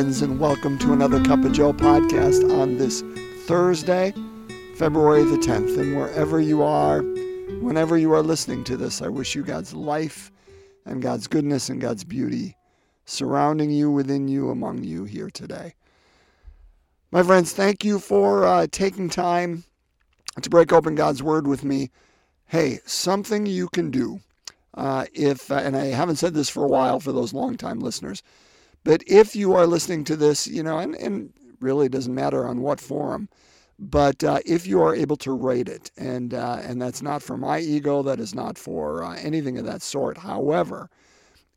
friends, and welcome to another Cup of Joe podcast on this Thursday, February the 10th. And wherever you are, whenever you are listening to this, I wish you God's life and God's goodness and God's beauty surrounding you, within you, among you here today. My friends, thank you for uh, taking time to break open God's Word with me. Hey, something you can do. Uh, if, uh, and I haven't said this for a while for those longtime listeners, but if you are listening to this, you know, and, and really doesn't matter on what forum, but uh, if you are able to rate it, and uh, and that's not for my ego, that is not for uh, anything of that sort. However,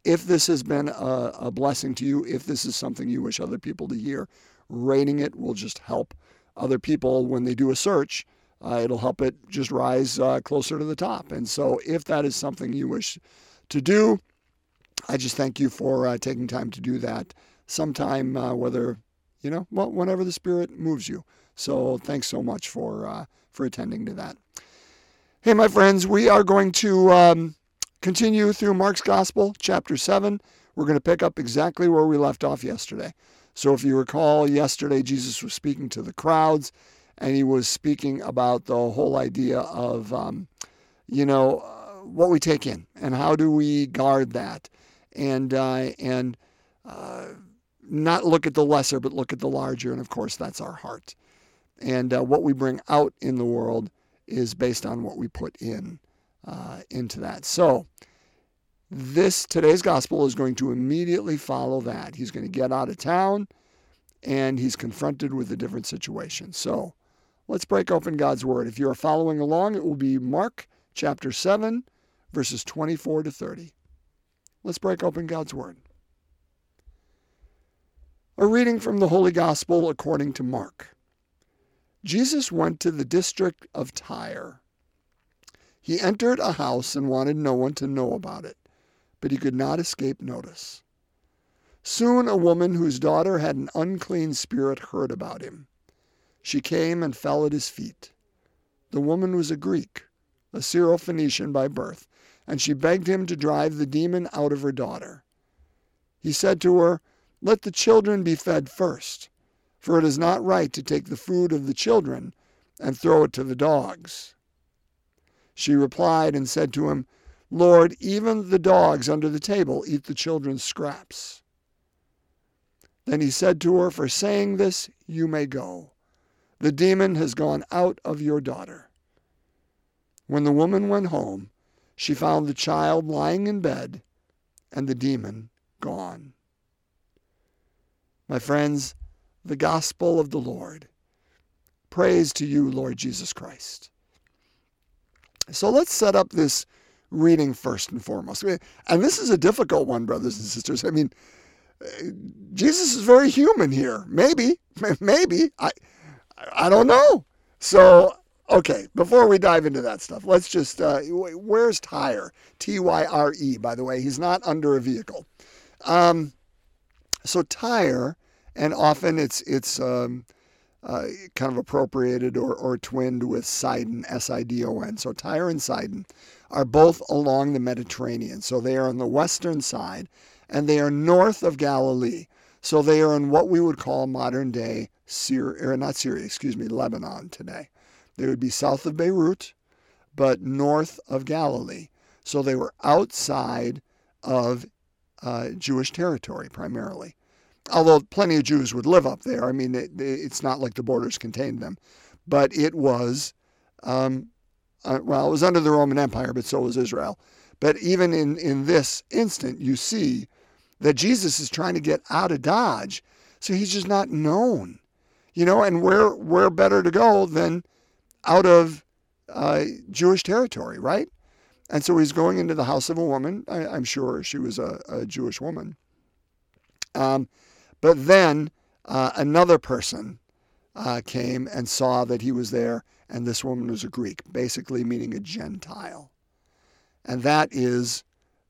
if this has been a, a, blessing to you, if this is something you wish other people to hear, rating it will just help other people when they do a search. Uh, it'll help it just rise uh, closer to the top. And so, if that is something you wish to do, I just thank you for uh, taking time to do that sometime, uh, whether, you know, well, whenever the Spirit moves you. So thanks so much for, uh, for attending to that. Hey, my friends, we are going to um, continue through Mark's Gospel, chapter 7. We're going to pick up exactly where we left off yesterday. So if you recall, yesterday Jesus was speaking to the crowds and he was speaking about the whole idea of, um, you know, uh, what we take in and how do we guard that and uh, and uh, not look at the lesser, but look at the larger. And of course, that's our heart. And uh, what we bring out in the world is based on what we put in uh, into that. So this today's gospel is going to immediately follow that. He's going to get out of town, and he's confronted with a different situation. So let's break open God's word. If you are following along, it will be Mark chapter 7, verses 24 to 30. Let's break open God's Word. A reading from the Holy Gospel according to Mark. Jesus went to the district of Tyre. He entered a house and wanted no one to know about it, but he could not escape notice. Soon a woman whose daughter had an unclean spirit heard about him. She came and fell at his feet. The woman was a Greek, a Syrophoenician by birth, and she begged him to drive the demon out of her daughter. He said to her, Let the children be fed first, for it is not right to take the food of the children and throw it to the dogs. She replied and said to him, Lord, even the dogs under the table eat the children's scraps. Then he said to her, For saying this, you may go. The demon has gone out of your daughter. When the woman went home, she found the child lying in bed and the demon gone. My friends, the gospel of the Lord. Praise to you, Lord Jesus Christ. So let's set up this reading first and foremost. And this is a difficult one, brothers and sisters. I mean, Jesus is very human here. Maybe, maybe. I, I don't know. So Okay, before we dive into that stuff, let's just, uh, where's Tyre? T Y R E, by the way. He's not under a vehicle. Um, so Tyre, and often it's, it's um, uh, kind of appropriated or, or twinned with Sidon, S I D O N. So Tyre and Sidon are both along the Mediterranean. So they are on the western side and they are north of Galilee. So they are in what we would call modern day Syria, or not Syria, excuse me, Lebanon today. They would be south of Beirut, but north of Galilee. So they were outside of uh, Jewish territory primarily. Although plenty of Jews would live up there. I mean, it, it's not like the borders contained them. But it was, um, uh, well, it was under the Roman Empire, but so was Israel. But even in, in this instant, you see that Jesus is trying to get out of Dodge. So he's just not known. You know, and where, where better to go than out of uh, Jewish territory, right? And so he's going into the house of a woman. I, am sure she was a, a Jewish woman. Um, but then uh, another person uh, came and saw that he was there, and this woman was a Greek, basically meaning a Gentile. And that is,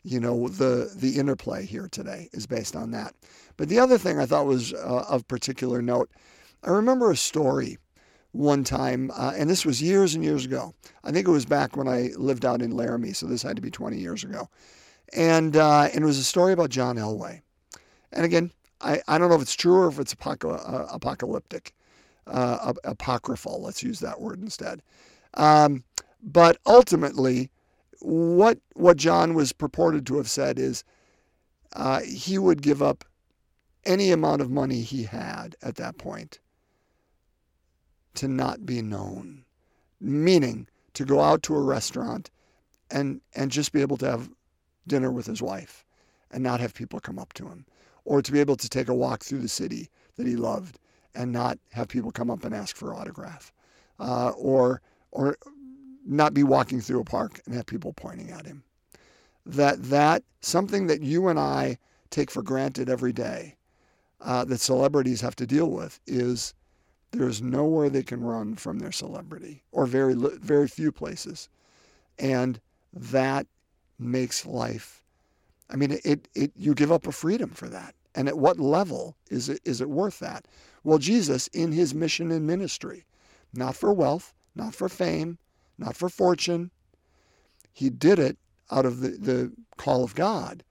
you know, the, the interplay here today is based on that. But the other thing I thought was uh, of particular note, I remember a story one time, uh, and this was years and years ago. I think it was back when I lived out in Laramie, so this had to be 20 years ago. And, uh, and it was a story about John Elway. And again, I, I don't know if it's true or if it's uh, apocalyptic, uh, apocryphal. Let's use that word instead. Um, but ultimately, what what John was purported to have said is uh, he would give up any amount of money he had at that point to not be known, meaning to go out to a restaurant and and just be able to have dinner with his wife and not have people come up to him, or to be able to take a walk through the city that he loved and not have people come up and ask for autograph, uh, or or not be walking through a park and have people pointing at him. That that something that you and I take for granted every day, uh, that celebrities have to deal with is there's nowhere they can run from their celebrity, or very very few places, and that makes life. I mean, it, it you give up a freedom for that, and at what level is it is it worth that? Well, Jesus, in his mission and ministry, not for wealth, not for fame, not for fortune, he did it out of the, the call of God.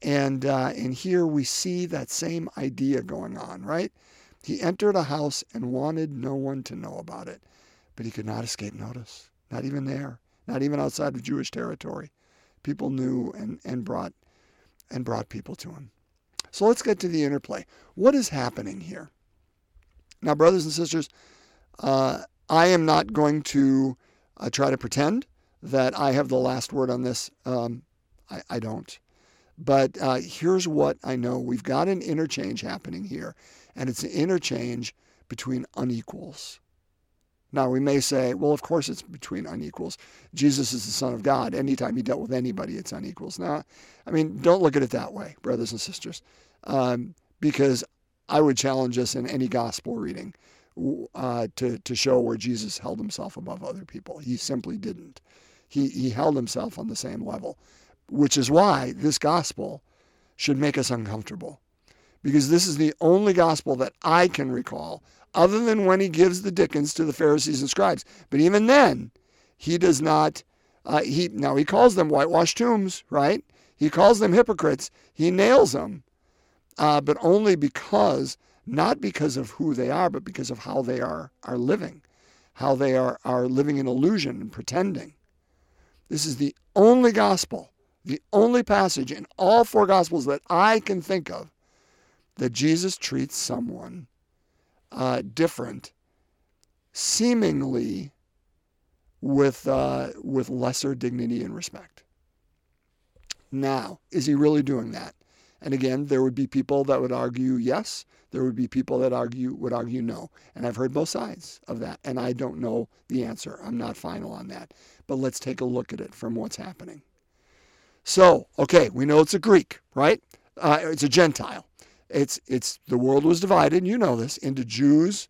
And uh, and here we see that same idea going on, right? He entered a house and wanted no one to know about it, but he could not escape notice, not even there, not even outside of Jewish territory. People knew and, and brought and brought people to him. So let's get to the interplay. What is happening here? Now, brothers and sisters, uh, I am not going to uh, try to pretend that I have the last word on this. Um, I, I, don't. But uh, here's what I know we've got an interchange happening here, and it's an interchange between unequals. Now, we may say, well, of course it's between unequals. Jesus is the Son of God. Anytime he dealt with anybody, it's unequals. Now, I mean, don't look at it that way, brothers and sisters, um, because I would challenge us in any gospel reading uh, to, to show where Jesus held himself above other people. He simply didn't. He, he held himself on the same level, which is why this gospel should make us uncomfortable. Because this is the only gospel that I can recall, other than when he gives the Dickens to the Pharisees and scribes. But even then, he does not. Uh, he now he calls them whitewashed tombs, right? He calls them hypocrites. He nails them, uh, but only because not because of who they are, but because of how they are, are living, how they are, are living in illusion and pretending. This is the only gospel, the only passage in all four gospels that I can think of that Jesus treats someone uh, different, seemingly with, uh, with lesser dignity and respect. Now, is he really doing that? And again, there would be people that would argue yes. There would be people that argue would argue no. And I've heard both sides of that. And I don't know the answer. I'm not final on that. But let's take a look at it from what's happening. So, okay, we know it's a Greek, right? Uh, it's a Gentile. It's it's the world was divided, you know this, into Jews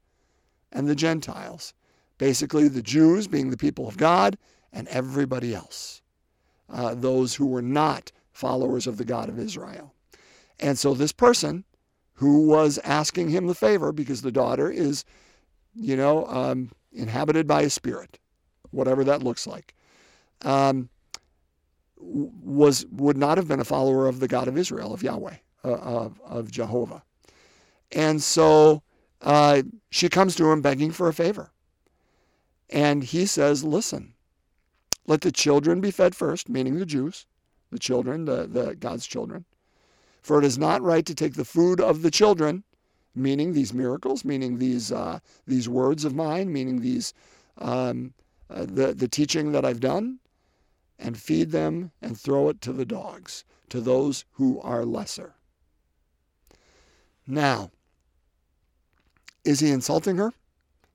and the Gentiles. Basically, the Jews being the people of God, and everybody else, uh, those who were not followers of the God of Israel. And so this person who was asking him the favor because the daughter is, you know, um, inhabited by a spirit, whatever that looks like, um, was would not have been a follower of the God of Israel, of Yahweh, of, of Jehovah. And so uh, she comes to him begging for a favor. And he says, Listen, let the children be fed first, meaning the Jews, the children, the, the God's children. For it is not right to take the food of the children, meaning these miracles, meaning these uh, these words of mine, meaning these um, uh, the the teaching that I've done, and feed them and throw it to the dogs, to those who are lesser. Now, is he insulting her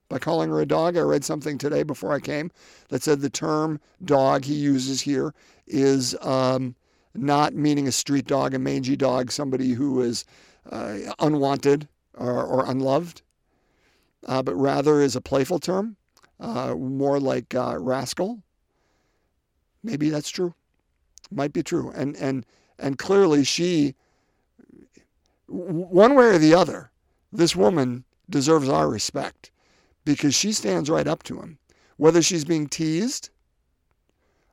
by calling her a dog? I read something today before I came that said the term dog he uses here is um, not meaning a street dog, a mangy dog, somebody who is uh, unwanted or, or unloved, uh, but rather is a playful term, uh, more like uh, rascal. Maybe that's true. Might be true. And and and clearly she, one way or the other, this woman deserves our respect because she stands right up to him, whether she's being teased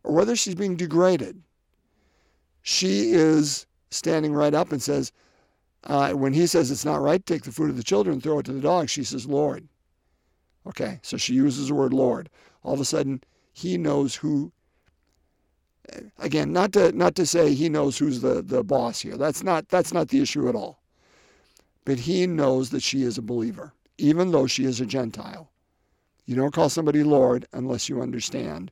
or whether she's being degraded she is standing right up and says, uh, when he says it's not right take the food of the children throw it to the dogs, she says, Lord. Okay, so she uses the word Lord. All of a sudden, he knows who. Again, not to not to say he knows who's the, the boss here. That's not that's not the issue at all. But he knows that she is a believer, even though she is a Gentile. You don't call somebody Lord unless you understand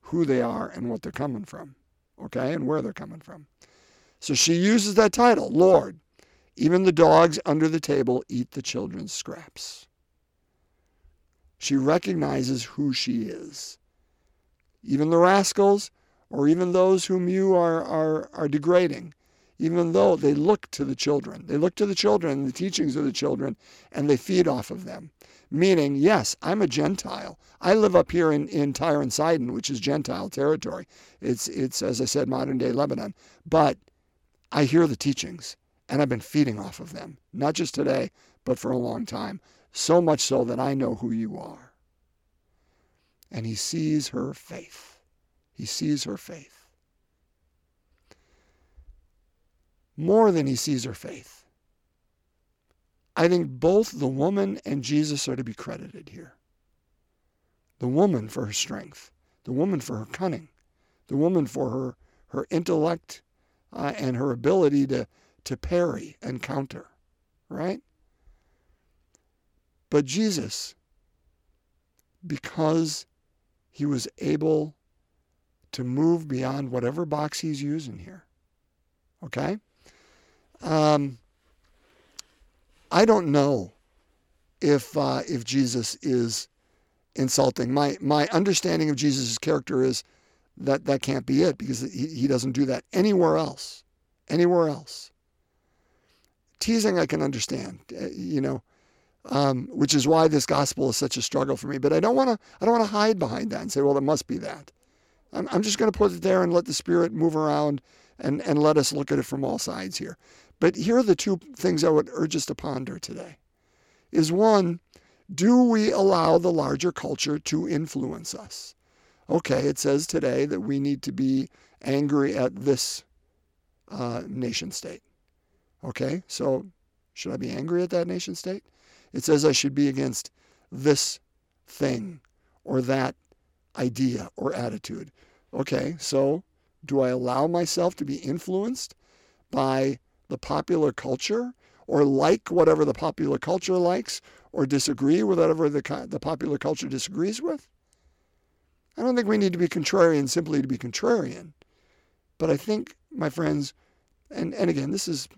who they are and what they're coming from, okay, and where they're coming from. So she uses that title, Lord. Even the dogs under the table eat the children's scraps. She recognizes who she is. Even the rascals, or even those whom you are, are, are degrading, even though they look to the children. They look to the children, the teachings of the children, and they feed off of them. Meaning, yes, I'm a Gentile. I live up here in, in Tyre and Sidon, which is Gentile territory. It's, it's, as I said, modern day Lebanon. But I hear the teachings, and I've been feeding off of them, not just today, but for a long time. So much so that I know who you are. And he sees her faith. He sees her faith. More than he sees her faith. I think both the woman and Jesus are to be credited here. The woman for her strength, the woman for her cunning, the woman for her, her intellect uh, and her ability to, to parry and counter, right? But Jesus, because he was able to move beyond whatever box he's using here, okay? Um, I don't know if uh, if Jesus is insulting. My my understanding of Jesus' character is that that can't be it because he, he doesn't do that anywhere else. Anywhere else. Teasing I can understand, uh, you know, um, which is why this gospel is such a struggle for me. But I don't want to I don't want to hide behind that and say, well, it must be that. I'm, I'm just going to put it there and let the Spirit move around and, and let us look at it from all sides here. But here are the two things I would urge us to ponder today. Is one, do we allow the larger culture to influence us? Okay, it says today that we need to be angry at this uh, nation state. Okay, so should I be angry at that nation state? It says I should be against this thing or that idea or attitude. Okay, so do I allow myself to be influenced by the popular culture or like whatever the popular culture likes or disagree with whatever the, the popular culture disagrees with? I don't think we need to be contrarian simply to be contrarian. But I think, my friends, and, and again, this is,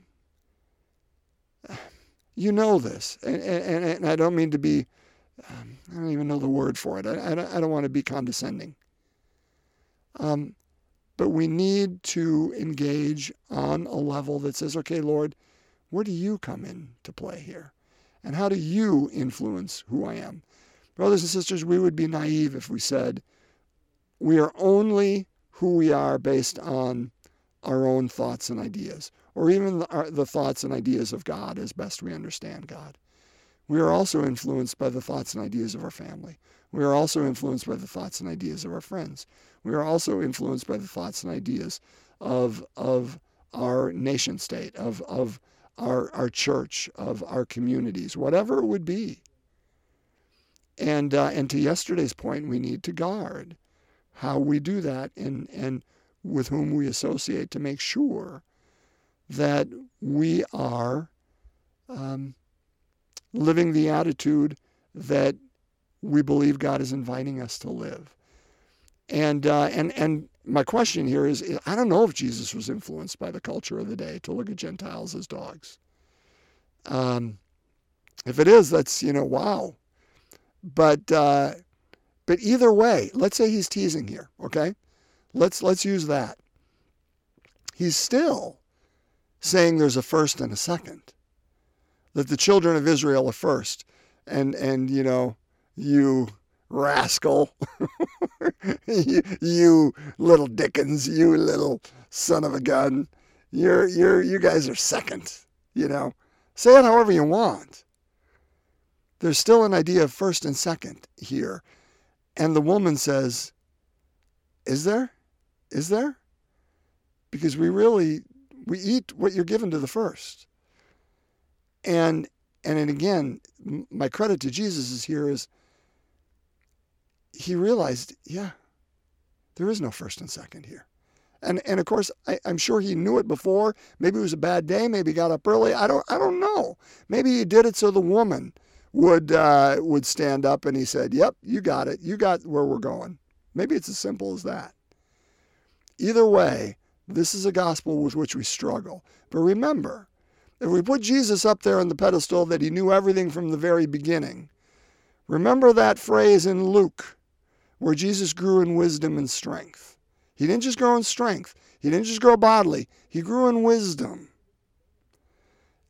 you know this, and, and, and I don't mean to be, um, I don't even know the word for it. I, I, don't, I don't want to be condescending. Um, but we need to engage on a level that says, okay, Lord, where do you come in to play here? And how do you influence who I am? Brothers and sisters, we would be naive if we said we are only who we are based on our own thoughts and ideas, or even the, thoughts and ideas of God as best we understand God. We are also influenced by the thoughts and ideas of our family. We are also influenced by the thoughts and ideas of our friends. We are also influenced by the thoughts and ideas of, of our nation state, of, of our, our church, of our communities, whatever it would be. And, uh, and to yesterday's point, we need to guard how we do that and, and with whom we associate to make sure that we are um, living the attitude that we believe God is inviting us to live. And uh, and and my question here is, I don't know if Jesus was influenced by the culture of the day to look at Gentiles as dogs. Um, if it is, that's you know, wow. But uh, but either way, let's say he's teasing here, okay? Let's let's use that. He's still saying there's a first and a second. That the children of Israel are first, and and you know you rascal. you, little Dickens, you little son of a gun. You're, you're, you guys are second, you know. Say it however you want. There's still an idea of first and second here. And the woman says, Is there? Is there? Because we really, we eat what you're given to the first. And and again, my credit to Jesus is here is he realized, yeah, there is no first and second here. And and of course, I, am sure he knew it before. Maybe it was a bad day. Maybe he got up early. I don't I don't know. Maybe he did it so the woman would uh, would stand up and he said, "Yep, you got it. You got where we're going." Maybe it's as simple as that. Either way, this is a gospel with which we struggle. But remember, if we put Jesus up there on the pedestal that he knew everything from the very beginning, remember that phrase in Luke where Jesus grew in wisdom and strength. He didn't just grow in strength. He didn't just grow bodily. He grew in wisdom.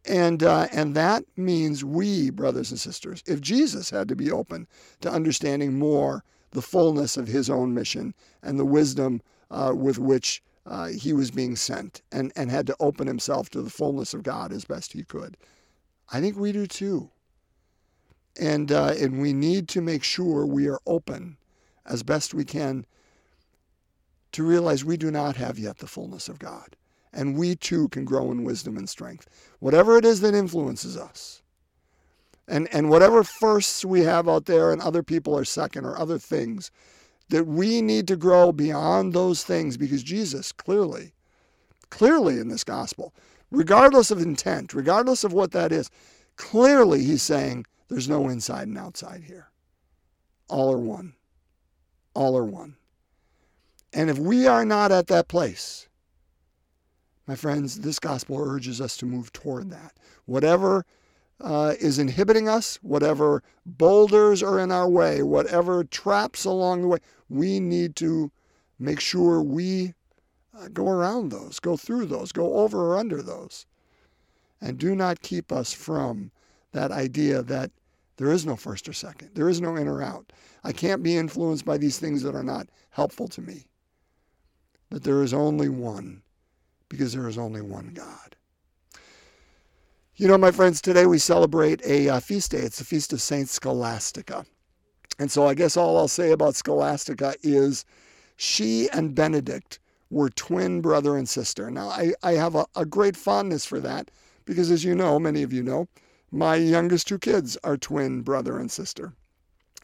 And, uh, and that means we, brothers and sisters, if Jesus had to be open to understanding more the fullness of his own mission and the wisdom uh, with which uh, he was being sent and, and had to open himself to the fullness of God as best he could, I think we do too. And, uh, and we need to make sure we are open as best we can to realize we do not have yet the fullness of God. And we too can grow in wisdom and strength. Whatever it is that influences us. And, and whatever firsts we have out there and other people are second or other things, that we need to grow beyond those things because Jesus clearly, clearly in this gospel, regardless of intent, regardless of what that is, clearly he's saying there's no inside and outside here. All are one. All are one. And if we are not at that place, my friends, this gospel urges us to move toward that. Whatever uh, is inhibiting us, whatever boulders are in our way, whatever traps along the way, we need to make sure we uh, go around those, go through those, go over or under those. And do not keep us from that idea that there is no first or second, there is no in or out. I can't be influenced by these things that are not helpful to me that there is only one because there is only one God. You know, my friends, today we celebrate a uh, feast day. It's the feast of Saint Scholastica. And so I guess all I'll say about Scholastica is she and Benedict were twin brother and sister. Now, I, I have a, a great fondness for that because, as you know, many of you know, my youngest two kids are twin brother and sister.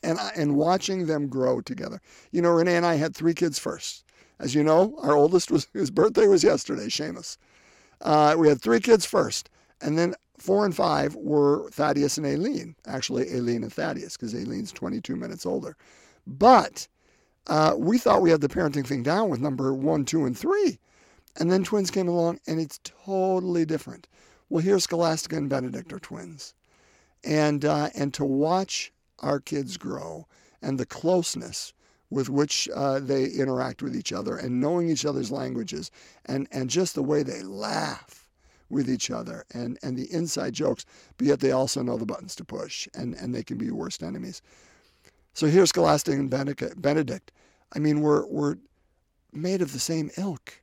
And, and watching them grow together. You know, Renee and I had three kids first. As you know, our oldest was his birthday was yesterday, Seamus. Uh, we had three kids first, and then four and five were Thaddeus and Aileen. Actually, Aileen and Thaddeus, because Aileen's 22 minutes older. But uh, we thought we had the parenting thing down with number one, two, and three. And then twins came along, and it's totally different. Well, here Scholastica and Benedict are twins. And, uh, and to watch our kids grow and the closeness with which uh, they interact with each other and knowing each other's languages and, and just the way they laugh with each other and, and the inside jokes, but yet they also know the buttons to push and, and they can be worst enemies. So here's Scholastica and Benedict. I mean, we're, we're made of the same ilk.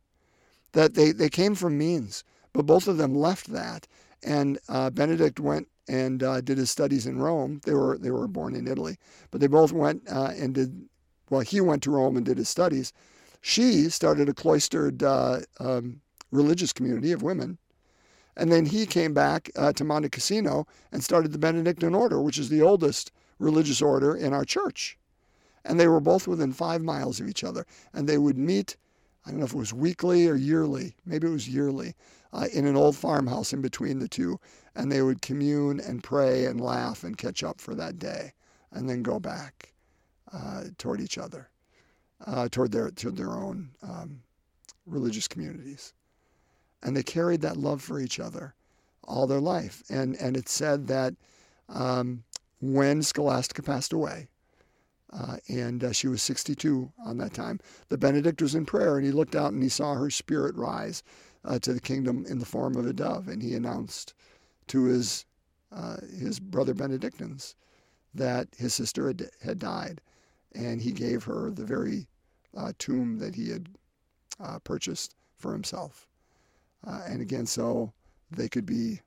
That they, they came from means, but both of them left that. And uh, Benedict went and uh, did his studies in Rome. They were they were born in Italy, but they both went uh, and did well, he went to Rome and did his studies. She started a cloistered uh, um, religious community of women. And then he came back uh, to Monte Cassino and started the Benedictine order, which is the oldest religious order in our church. And they were both within five miles of each other. And they would meet, I don't know if it was weekly or yearly, maybe it was yearly, uh, in an old farmhouse in between the two. And they would commune and pray and laugh and catch up for that day and then go back uh, toward each other, uh, toward their toward their own um, religious communities, and they carried that love for each other all their life. And and it's said that um, when Scholastica passed away, uh, and uh, she was 62 on that time. The Benedict was in prayer, and he looked out and he saw her spirit rise uh, to the kingdom in the form of a dove, and he announced to his uh, his brother Benedictines that his sister had, had died, and he gave her the very uh, tomb that he had uh, purchased for himself. And again, so they could be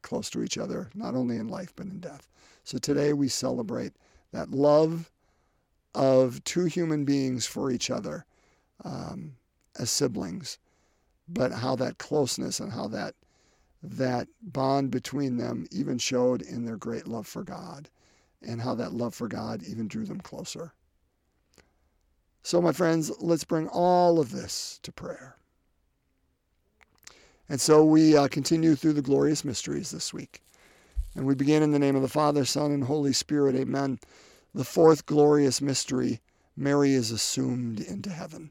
close to each other, not only in life but in death. So today we celebrate that love of two human beings for each other um, as siblings, but how that closeness and how that that bond between them even showed in their great love for God and how that love for God even drew them closer. So, my friends, let's bring all of this to prayer. And so we uh, continue through the glorious mysteries this week. And we begin in the name of the Father, Son, and Holy Spirit. Amen. The fourth glorious mystery Mary is assumed into heaven.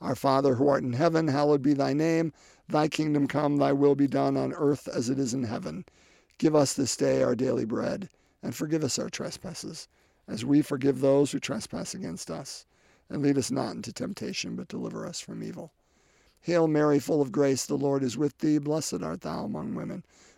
Our Father who art in heaven, hallowed be thy name. Thy kingdom come, thy will be done on earth as it is in heaven. Give us this day our daily bread, and forgive us our trespasses, as we forgive those who trespass against us. And lead us not into temptation, but deliver us from evil. Hail Mary, full of grace, the Lord is with thee. Blessed art thou among women.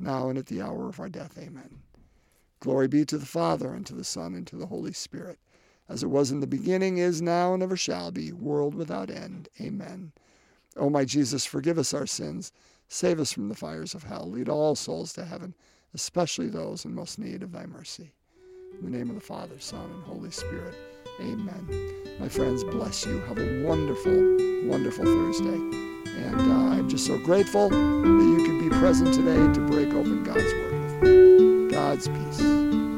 now and at the hour of our death. Amen. Glory be to the Father, and to the Son, and to the Holy Spirit, as it was in the beginning, is now, and ever shall be, world without end. Amen. O my Jesus, forgive us our sins, save us from the fires of hell, lead all souls to heaven, especially those in most need of thy mercy. In the name of the Father, Son, and Holy Spirit. Amen. My friends, bless you. Have a wonderful, wonderful Thursday. And uh, I'm just so grateful that you could be present today to break open God's Word with me. God's peace.